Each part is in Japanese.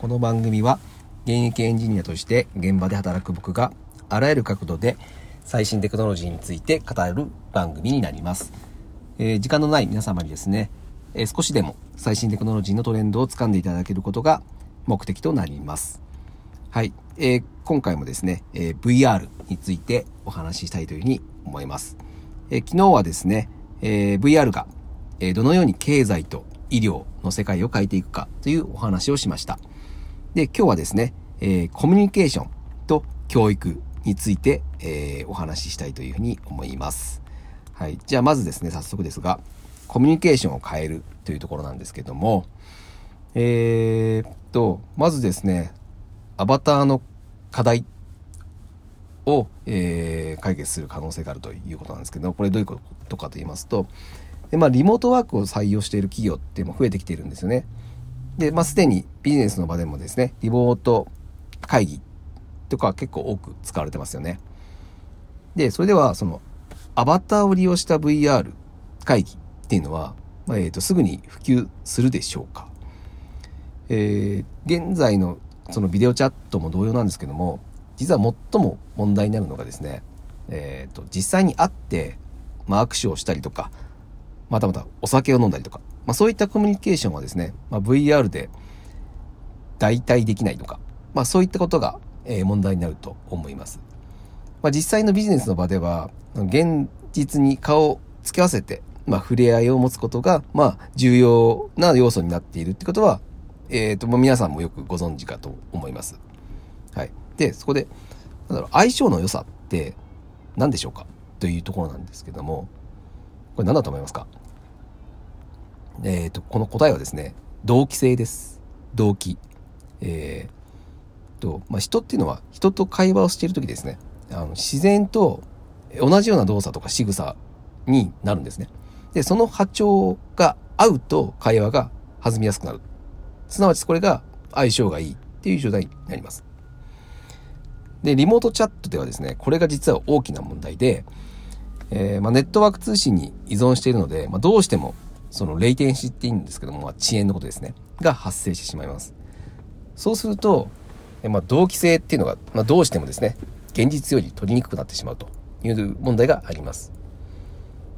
この番組は現役エンジニアとして現場で働く僕があらゆる角度で最新テクノロジーについて語る番組になります。えー、時間のない皆様にですね、えー、少しでも最新テクノロジーのトレンドを掴んでいただけることが目的となります。はい。えー、今回もですね、え VR についてお話ししたいというふうに思います。え昨日はですね、え VR が、えどのように経済と医療の世界を変えていくかというお話をしました。で、今日はですね、えー、コミュニケーションと教育について、えー、お話ししたいというふうに思います。はい。じゃあまずですね、早速ですが、コミュニケーションを変えるというところなんですけども、えー、っと、まずですね、アバターの課題を、えー、解決する可能性があるということなんですけど、これどういうことかと言いますと、で、まあ、リモートワークを採用している企業っても増えてきているんですよね。で、まあ、すでにビジネスの場でもですね、リモート会議とか結構多く使われてますよね。で、それでは、その、アバターを利用した VR 会議っていうのは、まあ、えっ、ー、と、すぐに普及するでしょうか。えー、現在のそのビデオチャットも同様なんですけども、実は最も問題になるのがですね、えっ、ー、と、実際に会って、まあ、握手をしたりとか、またまたお酒を飲んだりとか、まあ、そういったコミュニケーションはですね、まあ、VR で代替できないとか、まあ、そういったことが、問題になると思います。まあ、実際のビジネスの場では、現実に顔を付け合わせて、まあ、触れ合いを持つことが、まあ、重要な要素になっているってことは、えっ、ー、と、皆さんもよくご存知かと思います。はい。で、そこで、なんだろう、相性の良さって何でしょうかというところなんですけども、これ何だと思いますか？え、ー、と、この答えはですね、同期性です。同期。えー、と、まあ、人っていうのは人と会話をしている時ですね、あの自然と同じような動作とか仕草になるんですね。で、その波長が合うと会話が弾みやすくなる。すなわちこれが相性がいいっていう状態になります。で、リモートチャットではですね、これが実は大きな問題で、えー、まあ、ネットワーク通信に依存しているので、まあ、どうしてもそのレイテンシーっていいんですけども、まあ、遅延のことですね。が発生してしまいます。そうすると、まあ、同期性っていうのが、まあ、どうしてもですね、現実より取りにくくなってしまうという問題があります。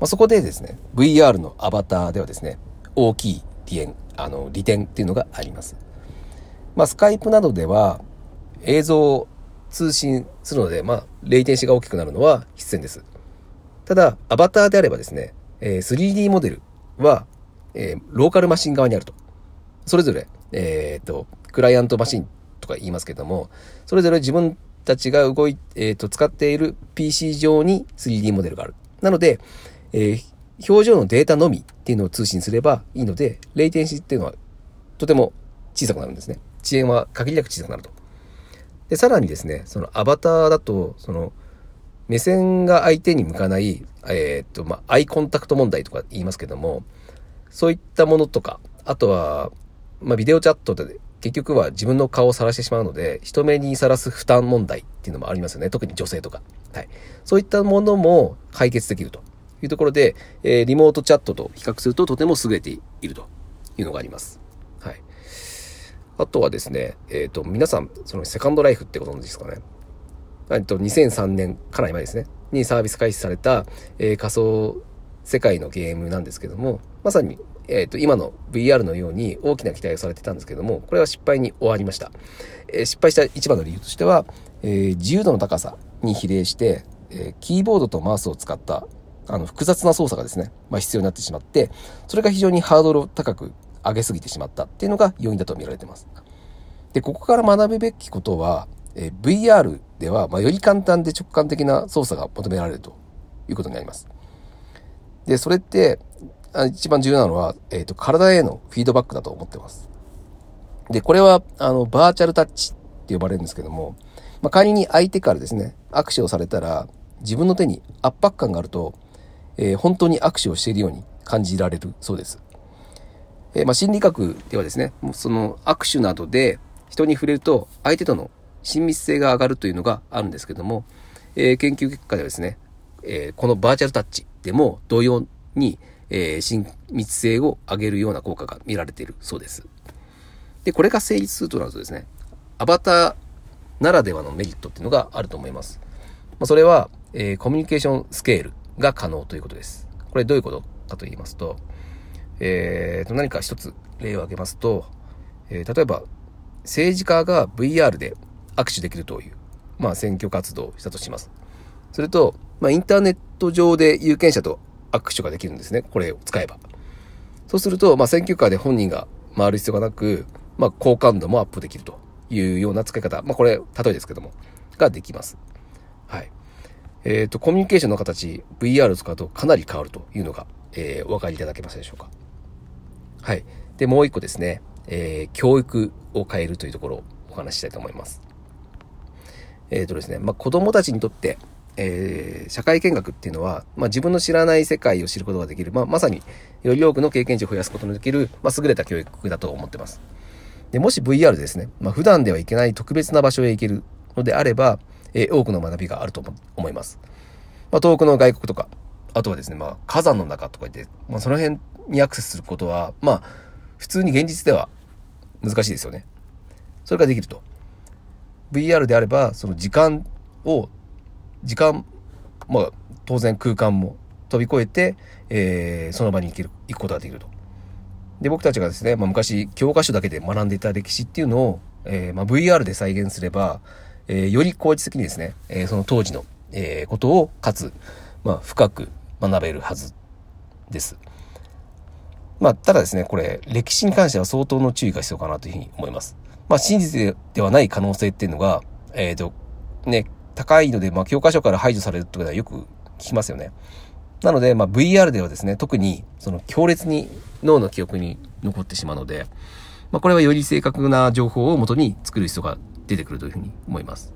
まあ、そこでですね、VR のアバターではですね、大きい利点、あの、利点っていうのがあります。まあ、スカイプなどでは映像を通信するので、まあ、レイテンシーが大きくなるのは必然です。ただ、アバターであればですね、え、3D モデルは、えー、ローカルマシン側にあると。それぞれ、えっ、と、クライアントマシンとか言いますけども、それぞれ自分たちが動い、えっ、と、使っている PC 上に 3D モデルがある。なので、え、表情のデータのみっていうのを通信すればいいので、レイテンシーっていうのはとても小さくなるんですね。遅延は限りなく小さくなると。で、さらにですね、そのアバターだと、その、目線が相手に向かない、えっ、と、まあ、アイコンタクト問題とか言いますけども、そういったものとか、あとは、まあ、ビデオチャットで結局は自分の顔を晒してしまうので、人目にさらす負担問題っていうのもありますよね。特に女性とか。はい。そういったものも解決できるというところで、えー、リモートチャットと比較するととても優れているというのがあります。はい。あとはですね、えっ、ー、と、皆さん、そのセカンドライフってご存知ですかね。えっと、2003年かなり前ですね。にサービス開始された、えー、仮想世界のゲームなんですけども、まさに、えっ、ー、と、今の VR のように大きな期待をされてたんですけども、これは失敗に終わりました。えー、失敗した一番の理由としては、えー、自由度の高さに比例して、えキーボードとマウスを使ったあの複雑な操作がですね、まあ、必要になってしまって、それが非常にハードルを高く上げすぎてしまったっていうのが要因だと見られてます。で、ここから学ぶべきことは、え VR では、まあ、より簡単で直感的な操作が求められるということになります。で、それって、一番重要なのは、えっ、ー、と、体へのフィードバックだと思ってます。で、これは、あの、バーチャルタッチって呼ばれるんですけども、まあ、仮に相手からですね、握手をされたら、自分の手に圧迫感があると、えー、本当に握手をしているように感じられるそうです。えー、まあ、心理学ではですね、その握手などで人に触れると、相手との親密性が上がるというのがあるんですけども、えー、研究結果ではですね、えー、このバーチャルタッチでも同様に、えー、親密性を上げるような効果が見られているそうです。で、これが成立するとなるとですね、アバターならではのメリットっていうのがあると思います。まあ、それは、えー、コミュニケーションスケールが可能ということです。これどういうことかと言いますと、えー、と何か一つ例を挙げますと、えー、例えば政治家が VR で握手できるという、まあ、選挙活動をしたとします。それと、まあ、インターネット上で有権者と握手ができるんですね。これを使えば。そうすると、まあ、選挙カーで本人が回る必要がなく、まあ、好感度もアップできるというような使い方。まあ、これ、例えですけども、ができます。はい。えっ、ー、と、コミュニケーションの形、VR を使うとかなり変わるというのが、えー、お分かりいただけますでしょうか。はい。で、もう一個ですね、えー、教育を変えるというところをお話ししたいと思います。えっ、ー、とですね、まあ、子供たちにとって、えー、社会見学っていうのは、まあ、自分の知らない世界を知ることができる、まあ、まさにより多くの経験値を増やすことのできる、まあ、優れた教育だと思ってます。でもし VR ですね、まあ、普段では行けない特別な場所へ行けるのであれば、えー、多くの学びがあると思います。まあ、遠くの外国とか、あとはですね、まあ、火山の中とか言って、まあ、その辺にアクセスすることは、まあ、普通に現実では難しいですよね。それができると。VR であれば、その時間を、時間、まあ、当然空間も飛び越えて、えー、その場に行ける、行くことができると。で、僕たちがですね、まあ、昔、教科書だけで学んでいた歴史っていうのを、えー、まあ、VR で再現すれば、えー、より効率的にですね、え、その当時の、え、ことを、かつ、まあ、深く学べるはずです。まあ、ただですね、これ、歴史に関しては相当の注意が必要かなというふうに思います。まあ、真実ではない可能性っていうのが、えっ、ー、と、ね、高いので、まあ、教科書から排除されるということはよく聞きますよね。なので、まあ、VR ではですね、特に、その強烈に脳の記憶に残ってしまうので、まあ、これはより正確な情報をもとに作る必要が出てくるというふうに思います。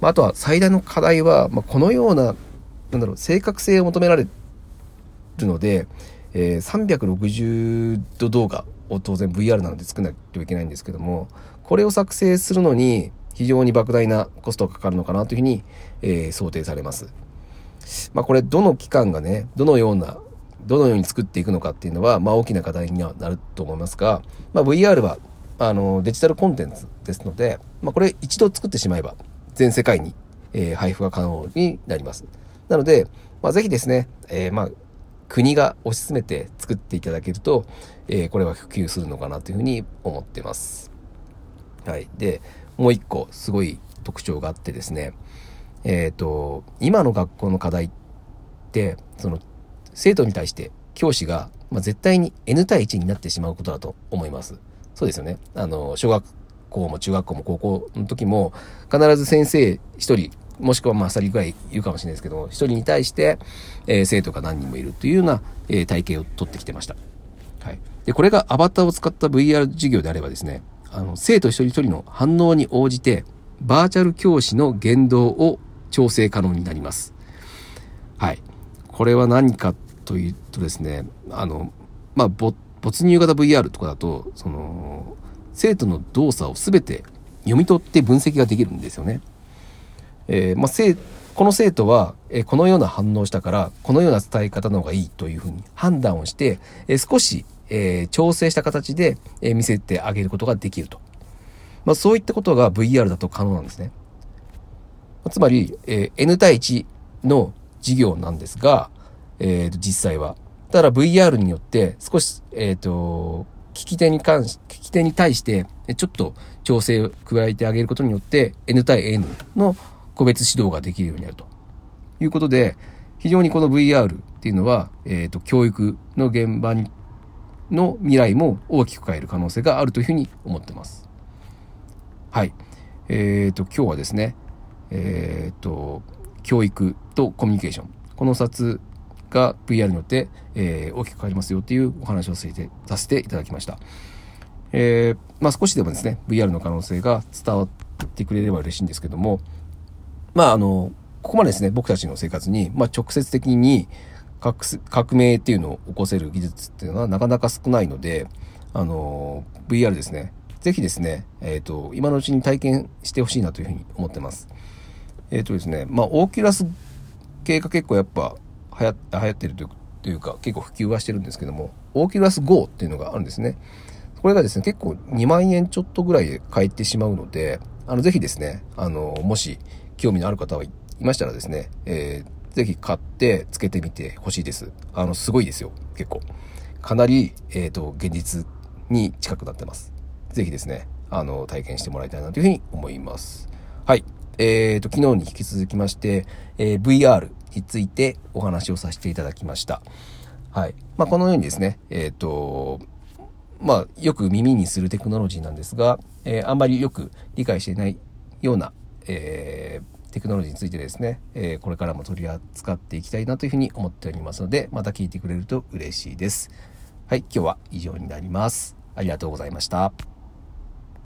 まあ、あとは最大の課題は、まあ、このような、なんだろう、正確性を求められるので、えー、360度動画を当然 VR なので作らないといけないんですけども、これを作成するのに非常に莫大なコストがかかるのかなというふうに、えー、想定されます。まあこれどの機関がね、どのような、どのように作っていくのかっていうのは、まあ大きな課題にはなると思いますが、まあ VR はあのデジタルコンテンツですので、まあこれ一度作ってしまえば全世界に、えー、配布が可能になります。なので、まあぜひですね、えー、まあ国が推し進めて作っていただけると、えー、これは普及するのかなというふうに思ってます。はい。で、もう一個すごい特徴があってですね、えっ、ー、と、今の学校の課題って、その、生徒に対して教師が、まあ、絶対に N 対1になってしまうことだと思います。そうですよね。あの、小学校も中学校も高校の時も、必ず先生一人もしくはまあ2人ぐらいいるかもしれないですけど、1人に対して、えー、生徒が何人もいるというような、えー、体系を取ってきてました。はい。で、これがアバターを使った VR 授業であればですね、あの、生徒一人一人の反応に応じて、バーチャル教師の言動を調整可能になります。はい。これは何かというとですね、あの、まあ、没入型 VR とかだと、その、生徒の動作を全て読み取って分析ができるんですよね。えー、まあ、この生徒は、えー、このような反応したから、このような伝え方の方がいいというふうに判断をして、えー、少し、えー、調整した形で、えー、見せてあげることができると。まあ、そういったことが VR だと可能なんですね。つまり、えー、N 対1の授業なんですが、えー、実際は。ただ VR によって少し、えっ、と、聞き手に関し、聞き手に対して、ちょっと調整を加えてあげることによって、N 対 N の個別指導ができるようになるということで、非常にこの VR っていうのは、えっ、と、教育の現場に、の未来も大きく変える可能性があるというふうに思ってます。はい。えっ、ー、と、今日はですね、えっ、ー、と、教育とコミュニケーション。この2つが VR によって、えー、大きく変わりますよっていうお話をさせてさせていただきました。えー、まあ少しでもですね、VR の可能性が伝わってくれれば嬉しいんですけども、まああの、ここまでですね、僕たちの生活に、まあ直接的に革命っていうのを起こせる技術っていうのはなかなか少ないので、あの、VR ですね、ぜひですね、えっ、ー、と、今のうちに体験してほしいなというふうに思ってます。えっ、ー、とですね、まあ、オーキュラス系が結構やっぱ流行流行ってるというか、結構普及はしてるんですけども、オーキュラス GO っていうのがあるんですね。これがですね、結構2万円ちょっとぐらいで買えてしまうので、あの、ぜひですね、あの、もし興味のある方はいましたらですね、えー、ぜひ買ってつけてみてほしいです。あの、すごいですよ、結構。かなり、えっ、ー、と、現実に近くなってます。ぜひですね、あの、体験してもらいたいなというふうに思います。はい。えっ、ー、と、昨日に引き続きまして、えー、VR についてお話をさせていただきました。はい。まあ、このようにですね、えっ、ー、と、まあ、よく耳にするテクノロジーなんですが、え、あんまりよく理解していないような、えー、テクノロジーについてですね、えー、これからも取り扱っていきたいなというふうに思っておりますので、また聞いてくれると嬉しいです。はい、今日は以上になります。ありがとうございました。